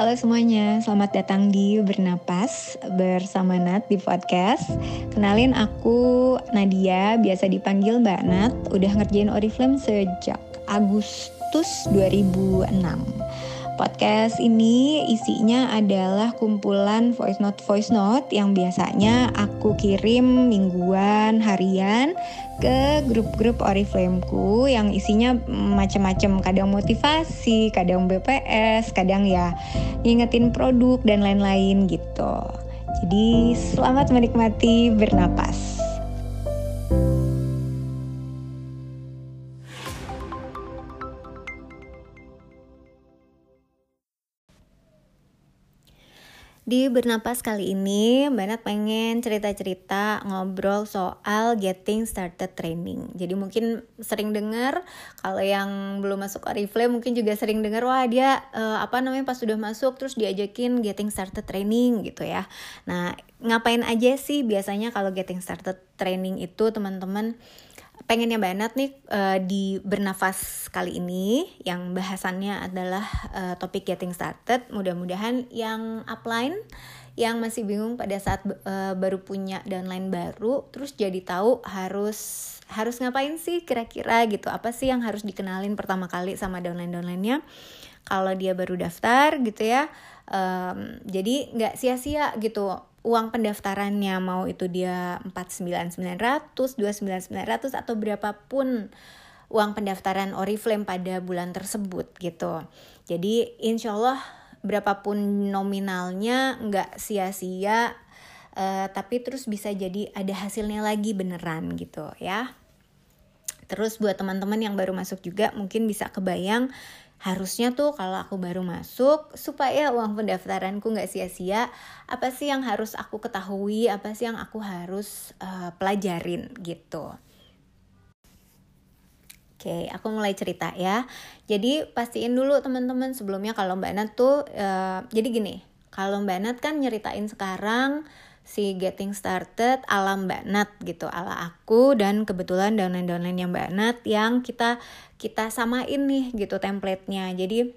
Halo semuanya, selamat datang di Bernapas bersama Nat di podcast. Kenalin aku Nadia, biasa dipanggil Mbak Nat, udah ngerjain Oriflame sejak Agustus 2006. Podcast ini isinya adalah kumpulan voice note voice note yang biasanya aku kirim mingguan, harian ke grup-grup Oriflameku yang isinya macam-macam, kadang motivasi, kadang BPS, kadang ya ngingetin produk dan lain-lain gitu. Jadi selamat menikmati bernapas. Di bernapas kali ini, Mbak pengen cerita-cerita ngobrol soal getting started training. Jadi mungkin sering dengar, kalau yang belum masuk Oriflame mungkin juga sering dengar, wah dia uh, apa namanya pas sudah masuk terus diajakin getting started training gitu ya. Nah, ngapain aja sih biasanya kalau getting started training itu teman-teman? Pengennya banget nih uh, di bernafas kali ini yang bahasannya adalah uh, topik getting started. Mudah-mudahan yang upline yang masih bingung pada saat uh, baru punya downline baru terus jadi tahu harus harus ngapain sih kira-kira gitu. Apa sih yang harus dikenalin pertama kali sama downline-downline-nya kalau dia baru daftar gitu ya. Um, jadi nggak sia-sia gitu uang pendaftarannya mau itu dia 49900, 29900 atau berapapun uang pendaftaran Oriflame pada bulan tersebut gitu. Jadi insya Allah berapapun nominalnya nggak sia-sia uh, tapi terus bisa jadi ada hasilnya lagi beneran gitu ya. Terus buat teman-teman yang baru masuk juga mungkin bisa kebayang harusnya tuh kalau aku baru masuk supaya uang pendaftaranku nggak sia-sia apa sih yang harus aku ketahui apa sih yang aku harus uh, pelajarin gitu Oke, aku mulai cerita ya. Jadi pastiin dulu teman-teman sebelumnya kalau Mbak Nat tuh, uh, jadi gini, kalau Mbak Nat kan nyeritain sekarang si getting started ala Mbak Nat gitu ala aku dan kebetulan downline-downline yang Mbak Nat yang kita kita samain nih gitu templatenya jadi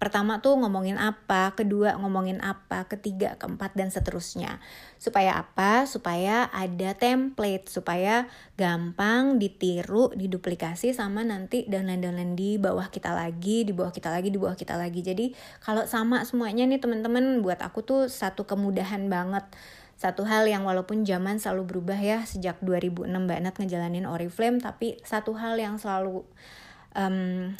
pertama tuh ngomongin apa, kedua ngomongin apa, ketiga, keempat dan seterusnya. Supaya apa? Supaya ada template, supaya gampang ditiru, diduplikasi sama nanti downline-downline di bawah kita lagi, di bawah kita lagi, di bawah kita lagi. Jadi kalau sama semuanya nih teman-teman buat aku tuh satu kemudahan banget satu hal yang walaupun zaman selalu berubah ya sejak 2006 Mbak Nat ngejalanin Oriflame tapi satu hal yang selalu um,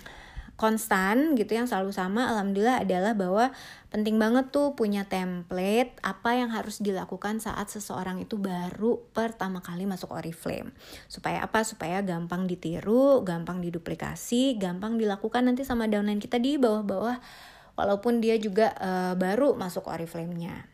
konstan gitu yang selalu sama alhamdulillah adalah bahwa penting banget tuh punya template apa yang harus dilakukan saat seseorang itu baru pertama kali masuk Oriflame supaya apa? Supaya gampang ditiru gampang diduplikasi gampang dilakukan nanti sama downline kita di bawah-bawah walaupun dia juga uh, baru masuk Oriflame-nya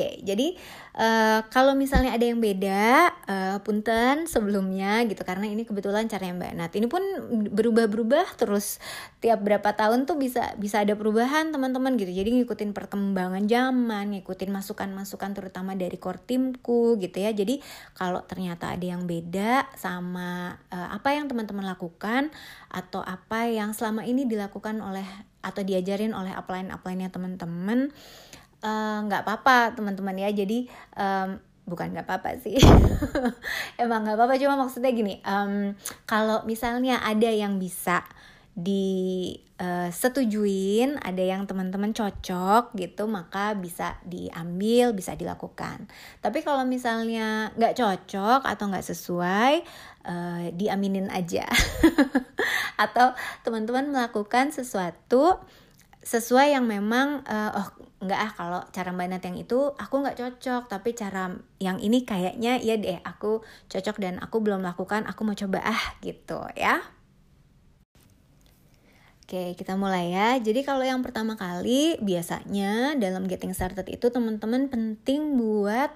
Oke, jadi uh, kalau misalnya ada yang beda, uh, punten sebelumnya gitu karena ini kebetulan cara yang Mbak Nat. Ini pun berubah-berubah terus tiap berapa tahun tuh bisa bisa ada perubahan teman-teman gitu. Jadi ngikutin perkembangan zaman, ngikutin masukan-masukan terutama dari core timku gitu ya. Jadi kalau ternyata ada yang beda sama uh, apa yang teman-teman lakukan atau apa yang selama ini dilakukan oleh atau diajarin oleh upline-upline-nya teman-teman nggak uh, apa-apa teman-teman ya. Jadi um, bukan nggak apa-apa sih. Emang nggak apa-apa cuma maksudnya gini um, kalau misalnya ada yang bisa di uh, setujuin ada yang teman-teman cocok gitu maka bisa diambil bisa dilakukan. Tapi kalau misalnya nggak cocok atau nggak sesuai uh, diaminin aja. Atau teman-teman melakukan sesuatu sesuai yang memang uh, oh nggak ah kalau cara mbak Nat yang itu aku nggak cocok tapi cara yang ini kayaknya ya deh aku cocok dan aku belum lakukan aku mau coba ah gitu ya Oke, kita mulai ya. Jadi kalau yang pertama kali biasanya dalam getting started itu teman-teman penting buat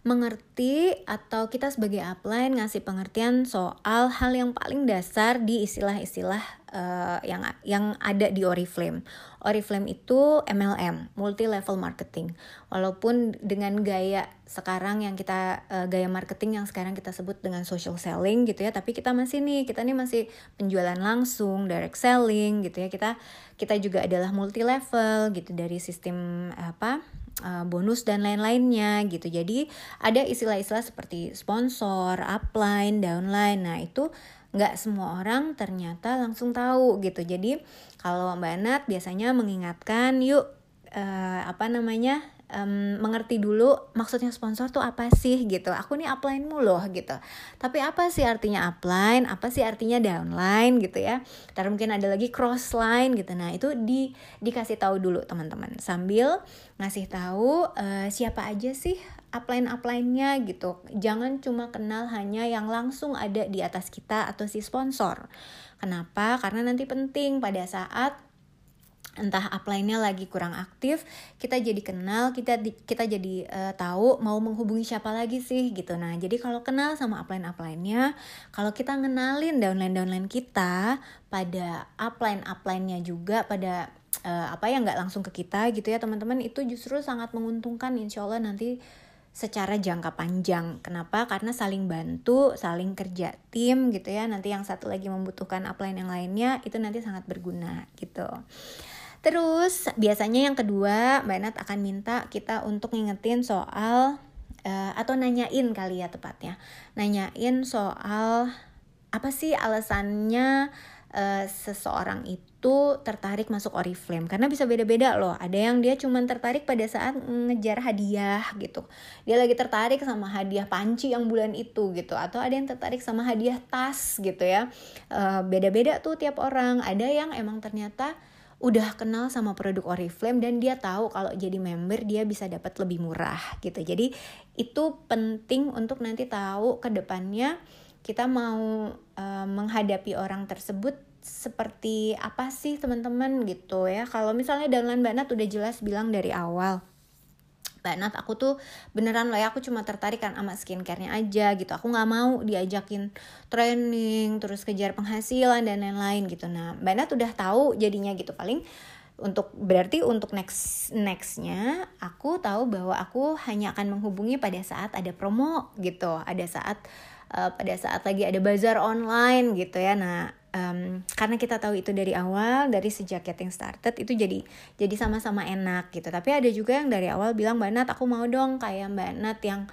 mengerti atau kita sebagai upline ngasih pengertian soal hal yang paling dasar di istilah-istilah uh, yang yang ada di Oriflame. Oriflame itu MLM, multi level marketing. Walaupun dengan gaya sekarang yang kita uh, gaya marketing yang sekarang kita sebut dengan social selling gitu ya, tapi kita masih nih, kita nih masih penjualan langsung, direct selling gitu ya. Kita kita juga adalah multi level gitu dari sistem apa uh, bonus dan lain-lainnya gitu. Jadi ada istilah-istilah seperti sponsor, upline, downline. Nah itu nggak semua orang ternyata langsung tahu gitu. Jadi kalau Mbak Nat biasanya mengingatkan yuk uh, apa namanya um, mengerti dulu maksudnya sponsor tuh apa sih gitu. Aku nih upline mu loh gitu. Tapi apa sih artinya upline? Apa sih artinya downline gitu ya? Ntar mungkin ada lagi crossline gitu. Nah itu di dikasih tahu dulu teman-teman sambil ngasih tahu uh, siapa aja sih upline upline-nya gitu. Jangan cuma kenal hanya yang langsung ada di atas kita atau si sponsor. Kenapa? Karena nanti penting pada saat entah upline-nya lagi kurang aktif, kita jadi kenal, kita kita jadi uh, tahu mau menghubungi siapa lagi sih gitu. Nah, jadi kalau kenal sama upline upline-nya, kalau kita ngenalin downline-downline kita pada upline upline-nya juga pada uh, apa yang nggak langsung ke kita gitu ya teman-teman itu justru sangat menguntungkan insya Allah nanti secara jangka panjang. Kenapa? Karena saling bantu, saling kerja tim gitu ya. Nanti yang satu lagi membutuhkan upline yang lainnya itu nanti sangat berguna gitu. Terus biasanya yang kedua Mbak Nat akan minta kita untuk ngingetin soal uh, atau nanyain kali ya tepatnya. Nanyain soal apa sih alasannya uh, seseorang itu tertarik masuk Oriflame karena bisa beda-beda loh. Ada yang dia cuma tertarik pada saat ngejar hadiah gitu. Dia lagi tertarik sama hadiah panci yang bulan itu gitu atau ada yang tertarik sama hadiah tas gitu ya. Uh, beda-beda tuh tiap orang. Ada yang emang ternyata udah kenal sama produk Oriflame dan dia tahu kalau jadi member dia bisa dapat lebih murah gitu. Jadi itu penting untuk nanti tahu ke depannya kita mau uh, menghadapi orang tersebut seperti apa sih teman-teman gitu ya. Kalau misalnya dengan Mbak Nat udah jelas bilang dari awal Mbak Nat aku tuh beneran loh ya aku cuma tertarik kan sama skincarenya aja gitu. Aku nggak mau diajakin training terus kejar penghasilan dan lain-lain gitu. Nah Mbak Nat udah tahu jadinya gitu. Paling untuk berarti untuk next nextnya aku tahu bahwa aku hanya akan menghubungi pada saat ada promo gitu. Ada saat uh, pada saat lagi ada bazar online gitu ya. Nah um, karena kita tahu itu dari awal dari sejak getting started itu jadi jadi sama-sama enak gitu tapi ada juga yang dari awal bilang mbak Nat aku mau dong kayak mbak Nat yang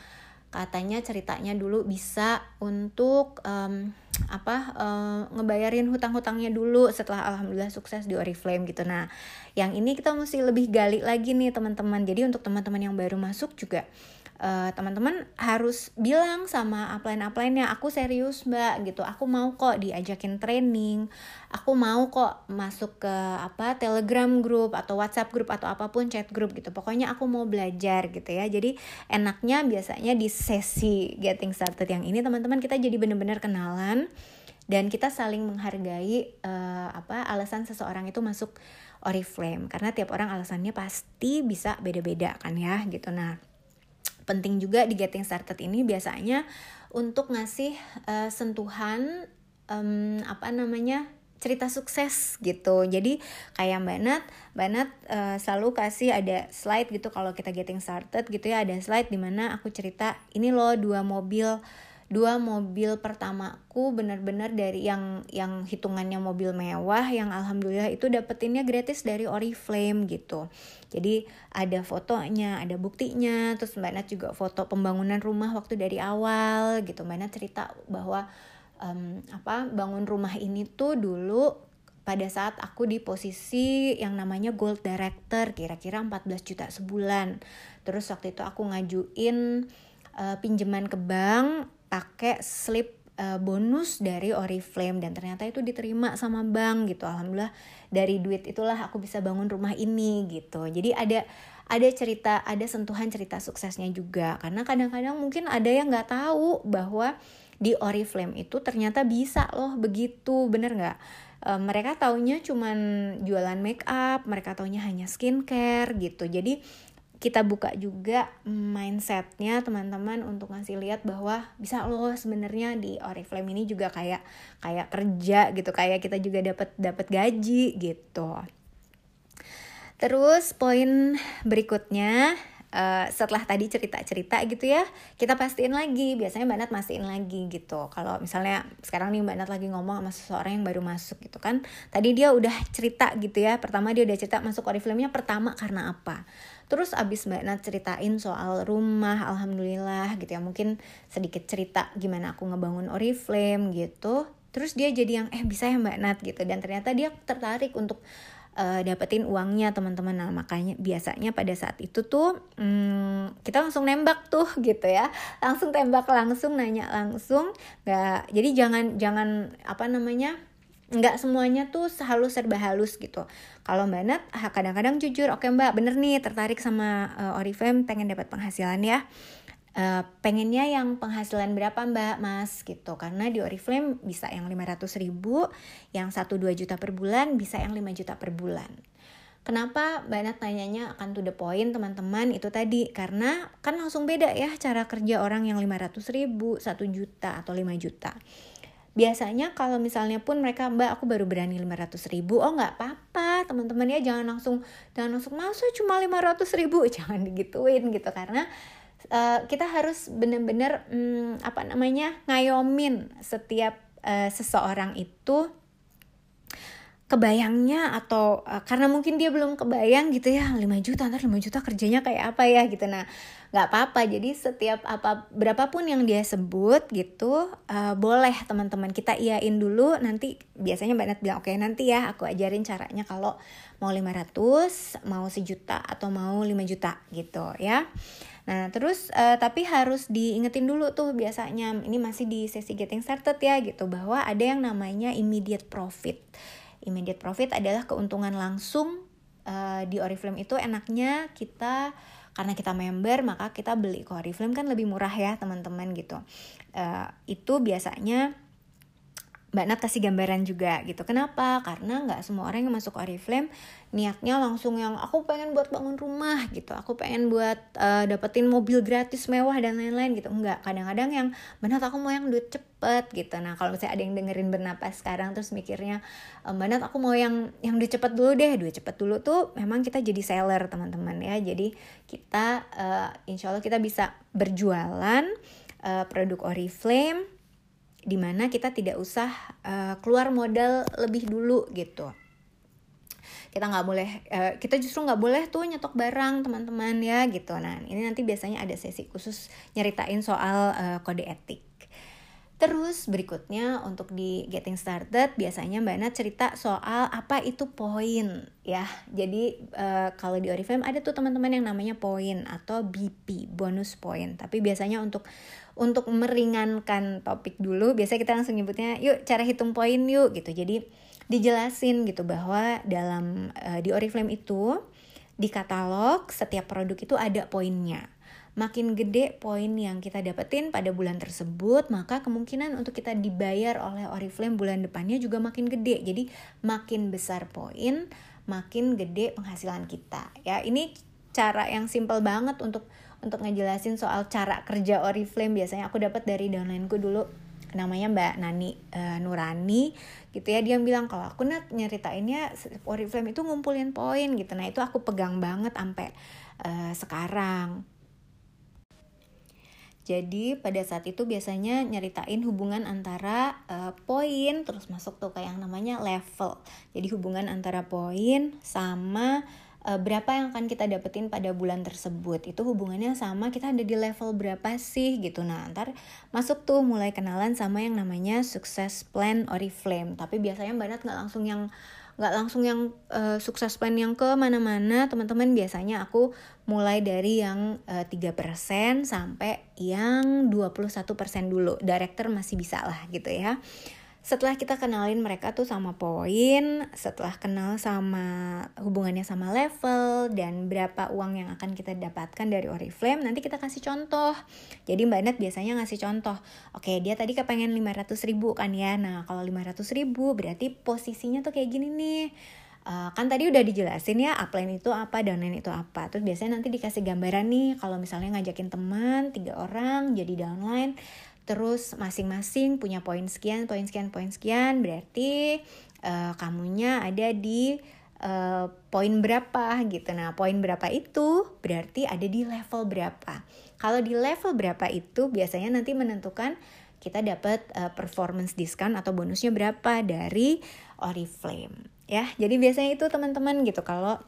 katanya ceritanya dulu bisa untuk um, apa uh, ngebayarin hutang-hutangnya dulu setelah alhamdulillah sukses di Oriflame gitu. Nah, yang ini kita mesti lebih gali lagi nih teman-teman. Jadi untuk teman-teman yang baru masuk juga uh, teman-teman harus bilang sama upline-upline-nya aku serius mbak gitu. Aku mau kok diajakin training. Aku mau kok masuk ke apa telegram group atau whatsapp group atau apa pun chat group gitu. Pokoknya aku mau belajar gitu ya. Jadi enaknya biasanya di sesi getting started yang ini teman-teman kita jadi bener-bener kenalan dan kita saling menghargai uh, apa alasan seseorang itu masuk Oriflame. Karena tiap orang alasannya pasti bisa beda-beda kan ya gitu. Nah penting juga di getting started ini biasanya untuk ngasih uh, sentuhan um, apa namanya cerita sukses gitu jadi kayak mbak Nat mbak Nat uh, selalu kasih ada slide gitu kalau kita getting started gitu ya ada slide di mana aku cerita ini loh dua mobil dua mobil pertamaku benar-benar dari yang yang hitungannya mobil mewah yang alhamdulillah itu dapetinnya gratis dari Oriflame gitu. Jadi ada fotonya, ada buktinya, terus Mbak Nat juga foto pembangunan rumah waktu dari awal gitu. Mbak Nat cerita bahwa um, apa bangun rumah ini tuh dulu pada saat aku di posisi yang namanya gold director kira-kira 14 juta sebulan. Terus waktu itu aku ngajuin uh, pinjaman ke bank pakai slip uh, bonus dari Oriflame dan ternyata itu diterima sama bank gitu. Alhamdulillah dari duit itulah aku bisa bangun rumah ini gitu. Jadi ada ada cerita ada sentuhan cerita suksesnya juga. Karena kadang-kadang mungkin ada yang nggak tahu bahwa di Oriflame itu ternyata bisa loh begitu. Bener nggak? E, mereka taunya cuman jualan make up mereka taunya hanya skincare gitu. Jadi kita buka juga mindsetnya teman-teman untuk ngasih lihat bahwa bisa loh sebenarnya di Oriflame ini juga kayak kayak kerja gitu kayak kita juga dapat dapat gaji gitu. Terus poin berikutnya Uh, setelah tadi cerita-cerita gitu ya kita pastiin lagi. Biasanya mbak Nat mastiin lagi gitu. Kalau misalnya sekarang nih mbak Nat lagi ngomong sama seseorang yang baru masuk gitu kan tadi dia udah cerita gitu ya. Pertama dia udah cerita masuk Oriflame-nya pertama karena apa Terus abis Mbak Nat ceritain soal rumah, alhamdulillah gitu ya. Mungkin sedikit cerita gimana aku ngebangun Oriflame gitu. Terus dia jadi yang eh bisa ya Mbak Nat gitu. Dan ternyata dia tertarik untuk uh, dapetin uangnya teman-teman. Nah makanya biasanya pada saat itu tuh hmm, kita langsung nembak tuh gitu ya, langsung tembak langsung nanya langsung. Gak jadi jangan jangan apa namanya nggak semuanya tuh halus serba halus gitu. Kalau Mbak Nat kadang-kadang jujur, oke okay, Mbak bener nih tertarik sama uh, Oriflame pengen dapat penghasilan ya. Uh, pengennya yang penghasilan berapa mbak mas gitu karena di Oriflame bisa yang 500 ribu yang 1-2 juta per bulan bisa yang 5 juta per bulan Kenapa Mbak Nat nanyanya akan to the point teman-teman itu tadi karena kan langsung beda ya cara kerja orang yang 500 ribu, 1 juta atau 5 juta biasanya kalau misalnya pun mereka mbak aku baru berani 500 ribu. Oh nggak apa-apa teman-teman ya jangan langsung jangan langsung masuk cuma 500 ribu? Jangan digituin gitu karena uh, kita harus bener-bener um, apa namanya ngayomin setiap uh, seseorang itu kebayangnya atau uh, karena mungkin dia belum kebayang gitu ya 5 juta ntar 5 juta kerjanya kayak apa ya? Gitu. Nah nggak apa-apa. Jadi setiap apa berapapun yang dia sebut gitu uh, boleh teman-teman kita iyain dulu. Nanti biasanya mbak Nat bilang oke okay, nanti ya aku ajarin caranya kalau mau 500 mau sejuta atau mau 5 juta gitu ya. Nah, terus uh, tapi harus diingetin dulu tuh biasanya ini masih di sesi getting started ya gitu. Bahwa ada yang namanya immediate profit immediate profit adalah keuntungan langsung uh, di Oriflame itu enaknya kita karena kita member maka kita beli. Ke Oriflame kan lebih murah ya teman-teman gitu. Uh, itu biasanya Mbak Nat kasih gambaran juga gitu. Kenapa? Karena nggak semua orang yang masuk Oriflame niatnya langsung yang aku pengen buat bangun rumah gitu. Aku pengen buat uh, dapetin mobil gratis mewah dan lain-lain gitu. Enggak. Kadang-kadang yang Mbak Nat aku mau yang duit cepet gitu. Nah kalau misalnya ada yang dengerin bernapas sekarang terus mikirnya eh, Mbak Nat aku mau yang yang duit cepet dulu deh. Duit cepet dulu tuh memang kita jadi seller teman-teman ya. Jadi kita uh, insya Allah kita bisa berjualan uh, produk Oriflame di mana kita tidak usah uh, keluar modal lebih dulu gitu kita nggak boleh uh, kita justru nggak boleh tuh nyetok barang teman-teman ya gitu nah ini nanti biasanya ada sesi khusus nyeritain soal uh, kode etik Terus berikutnya untuk di getting started biasanya Mbak Nat cerita soal apa itu poin ya. Jadi uh, kalau di Oriflame ada tuh teman-teman yang namanya poin atau BP bonus point. Tapi biasanya untuk untuk meringankan topik dulu biasanya kita langsung nyebutnya yuk cara hitung poin yuk gitu. Jadi dijelasin gitu bahwa dalam uh, di Oriflame itu di katalog setiap produk itu ada poinnya makin gede poin yang kita dapetin pada bulan tersebut, maka kemungkinan untuk kita dibayar oleh Oriflame bulan depannya juga makin gede. Jadi makin besar poin, makin gede penghasilan kita. Ya, ini cara yang simple banget untuk untuk ngejelasin soal cara kerja Oriflame. Biasanya aku dapat dari downlineku dulu namanya Mbak Nani uh, Nurani gitu ya dia bilang kalau aku nat nyeritainnya Oriflame itu ngumpulin poin gitu nah itu aku pegang banget sampai uh, sekarang jadi pada saat itu biasanya nyeritain hubungan antara uh, poin terus masuk tuh kayak yang namanya level. Jadi hubungan antara poin sama berapa yang akan kita dapetin pada bulan tersebut. Itu hubungannya sama kita ada di level berapa sih gitu. Nah, ntar masuk tuh mulai kenalan sama yang namanya sukses plan Oriflame. Tapi biasanya Mbak Nat nggak langsung yang nggak langsung yang uh, sukses plan yang ke mana-mana teman-teman biasanya aku mulai dari yang uh, eh, 3% sampai yang 21% dulu director masih bisa lah gitu ya setelah kita kenalin mereka tuh sama poin, setelah kenal sama hubungannya sama level dan berapa uang yang akan kita dapatkan dari Oriflame, nanti kita kasih contoh. Jadi Mbak Nat biasanya ngasih contoh. Oke, dia tadi kepengen 500 ribu kan ya. Nah, kalau 500 ribu berarti posisinya tuh kayak gini nih. Uh, kan tadi udah dijelasin ya upline itu apa downline itu apa terus biasanya nanti dikasih gambaran nih kalau misalnya ngajakin teman tiga orang jadi downline terus masing-masing punya poin sekian poin sekian poin sekian berarti uh, kamunya ada di uh, poin berapa gitu. Nah poin berapa itu berarti ada di level berapa. Kalau di level berapa itu biasanya nanti menentukan kita dapat uh, performance discount atau bonusnya berapa dari Oriflame ya. Jadi biasanya itu teman-teman gitu kalau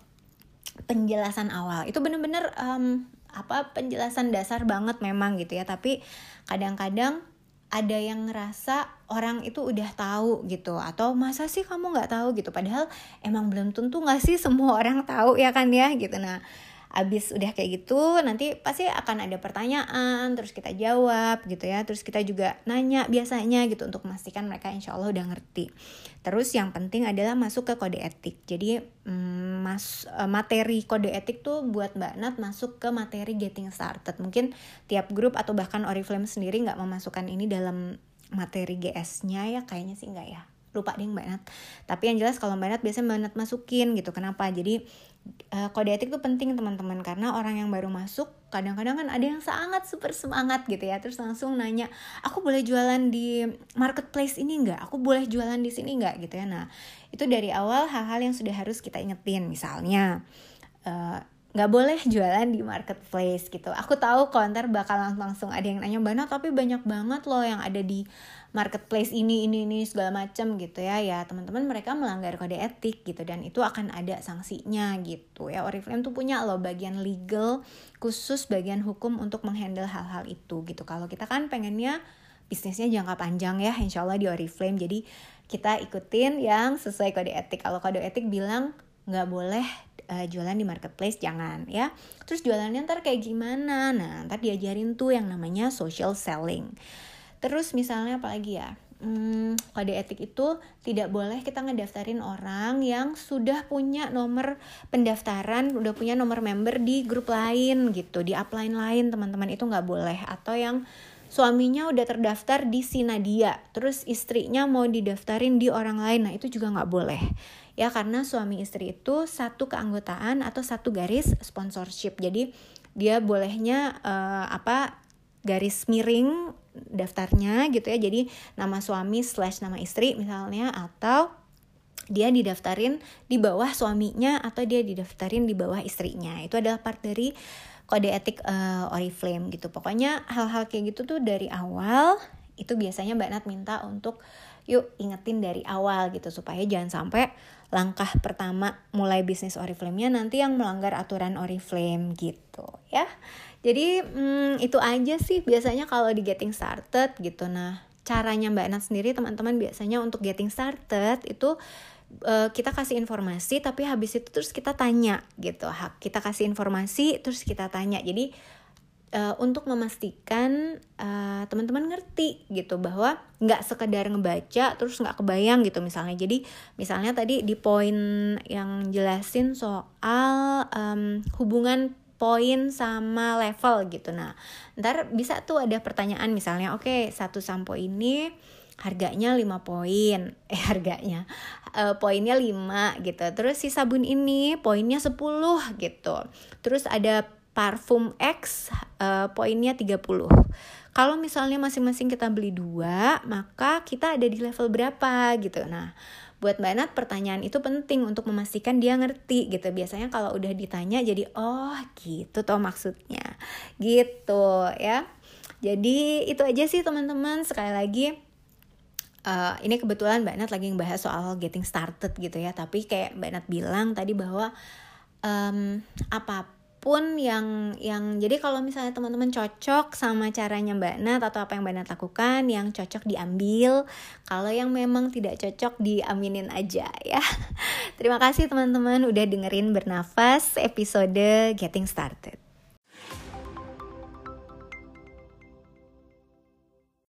penjelasan awal. Itu bener-bener um, apa penjelasan dasar banget memang gitu ya. Tapi kadang-kadang ada yang ngerasa orang itu udah tahu gitu. Atau masa sih kamu nggak tahu gitu? Padahal emang belum tentu nggak sih semua orang tahu ya kan ya? Gitu. Nah abis udah kayak gitu nanti pasti akan ada pertanyaan terus kita jawab gitu ya. Terus kita juga nanya biasanya gitu untuk memastikan mereka insya Allah udah ngerti. Terus yang penting adalah masuk ke kode etik. Jadi mm, mas eh, materi kode etik tuh buat mbak Nat masuk ke materi getting started. Mungkin tiap grup atau bahkan Oriflame sendiri nggak memasukkan ini dalam materi GS-nya ya kayaknya sih nggak ya lupa deh Mbak Nat. Tapi yang jelas kalau Mbak Nat biasanya Mbak Nat masukin gitu. Kenapa? Jadi uh, kode etik tuh penting teman-teman karena orang yang baru masuk kadang-kadang kan ada yang sangat super semangat gitu ya terus langsung nanya aku boleh jualan di marketplace ini nggak aku boleh jualan di sini nggak gitu ya nah itu dari awal hal-hal yang sudah harus kita ingetin misalnya uh, nggak boleh jualan di marketplace gitu. Aku tahu konter bakal langsung ada yang nanya banget tapi banyak banget loh yang ada di marketplace ini ini ini segala macam gitu ya. Ya teman-teman mereka melanggar kode etik gitu dan itu akan ada sanksinya gitu. Ya Oriflame tuh punya loh bagian legal khusus bagian hukum untuk menghandle hal-hal itu gitu. Kalau kita kan pengennya bisnisnya jangka panjang ya insya Allah di Oriflame. Jadi kita ikutin yang sesuai kode etik. Kalau kode etik bilang nggak boleh uh, jualan di marketplace jangan ya terus jualannya ntar kayak gimana nah ntar diajarin tuh yang namanya social selling Terus misalnya apalagi ya? Hmm, kode etik itu tidak boleh kita ngedaftarin orang yang sudah punya nomor pendaftaran, udah punya nomor member di grup lain gitu, di upline lain teman-teman itu nggak boleh. Atau yang suaminya udah terdaftar di Sinadia, terus istrinya mau didaftarin di orang lain, nah itu juga nggak boleh. Ya karena suami istri itu satu keanggotaan atau satu garis sponsorship. Jadi dia bolehnya uh, apa garis miring daftarnya gitu ya. Jadi nama suami slash nama istri misalnya atau dia didaftarin di bawah suaminya atau dia didaftarin di bawah istrinya. Itu adalah part dari kode etik uh, Oriflame gitu. Pokoknya hal-hal kayak gitu tuh dari awal itu biasanya Mbak Nat minta untuk yuk ingetin dari awal gitu. Supaya jangan sampai langkah pertama mulai bisnis Oriflame-nya nanti yang melanggar aturan Oriflame gitu ya. Jadi hmm, itu aja sih biasanya kalau di getting started gitu. Nah caranya mbak Nat sendiri teman-teman biasanya untuk getting started itu uh, kita kasih informasi tapi habis itu terus kita tanya gitu. Kita kasih informasi terus kita tanya. Jadi uh, untuk memastikan uh, teman-teman ngerti gitu bahwa nggak sekedar ngebaca terus nggak kebayang gitu misalnya. Jadi misalnya tadi di poin yang jelasin soal um, hubungan poin sama level gitu. Nah ntar bisa tuh ada pertanyaan misalnya oke okay, satu sampo ini harganya 5 poin. Eh harganya uh, poinnya 5 gitu. Terus si sabun ini poinnya 10 gitu. Terus ada parfum X uh, poinnya 30 kalau misalnya masing-masing kita beli dua maka kita ada di level berapa gitu nah buat Mbak Nat pertanyaan itu penting untuk memastikan dia ngerti gitu. Biasanya kalau udah ditanya jadi oh gitu toh maksudnya. Gitu ya. Jadi itu aja sih teman-teman. Sekali lagi Uh, ini kebetulan Mbak Nat lagi ngebahas soal getting started gitu ya tapi kayak Mbak Nat bilang tadi bahwa um, apa pun yang yang jadi kalau misalnya teman-teman cocok sama caranya Mbak Nat atau apa yang Mbak Nat lakukan yang cocok diambil. Kalau yang memang tidak cocok diaminin aja ya. Terima kasih teman-teman udah dengerin bernafas episode getting started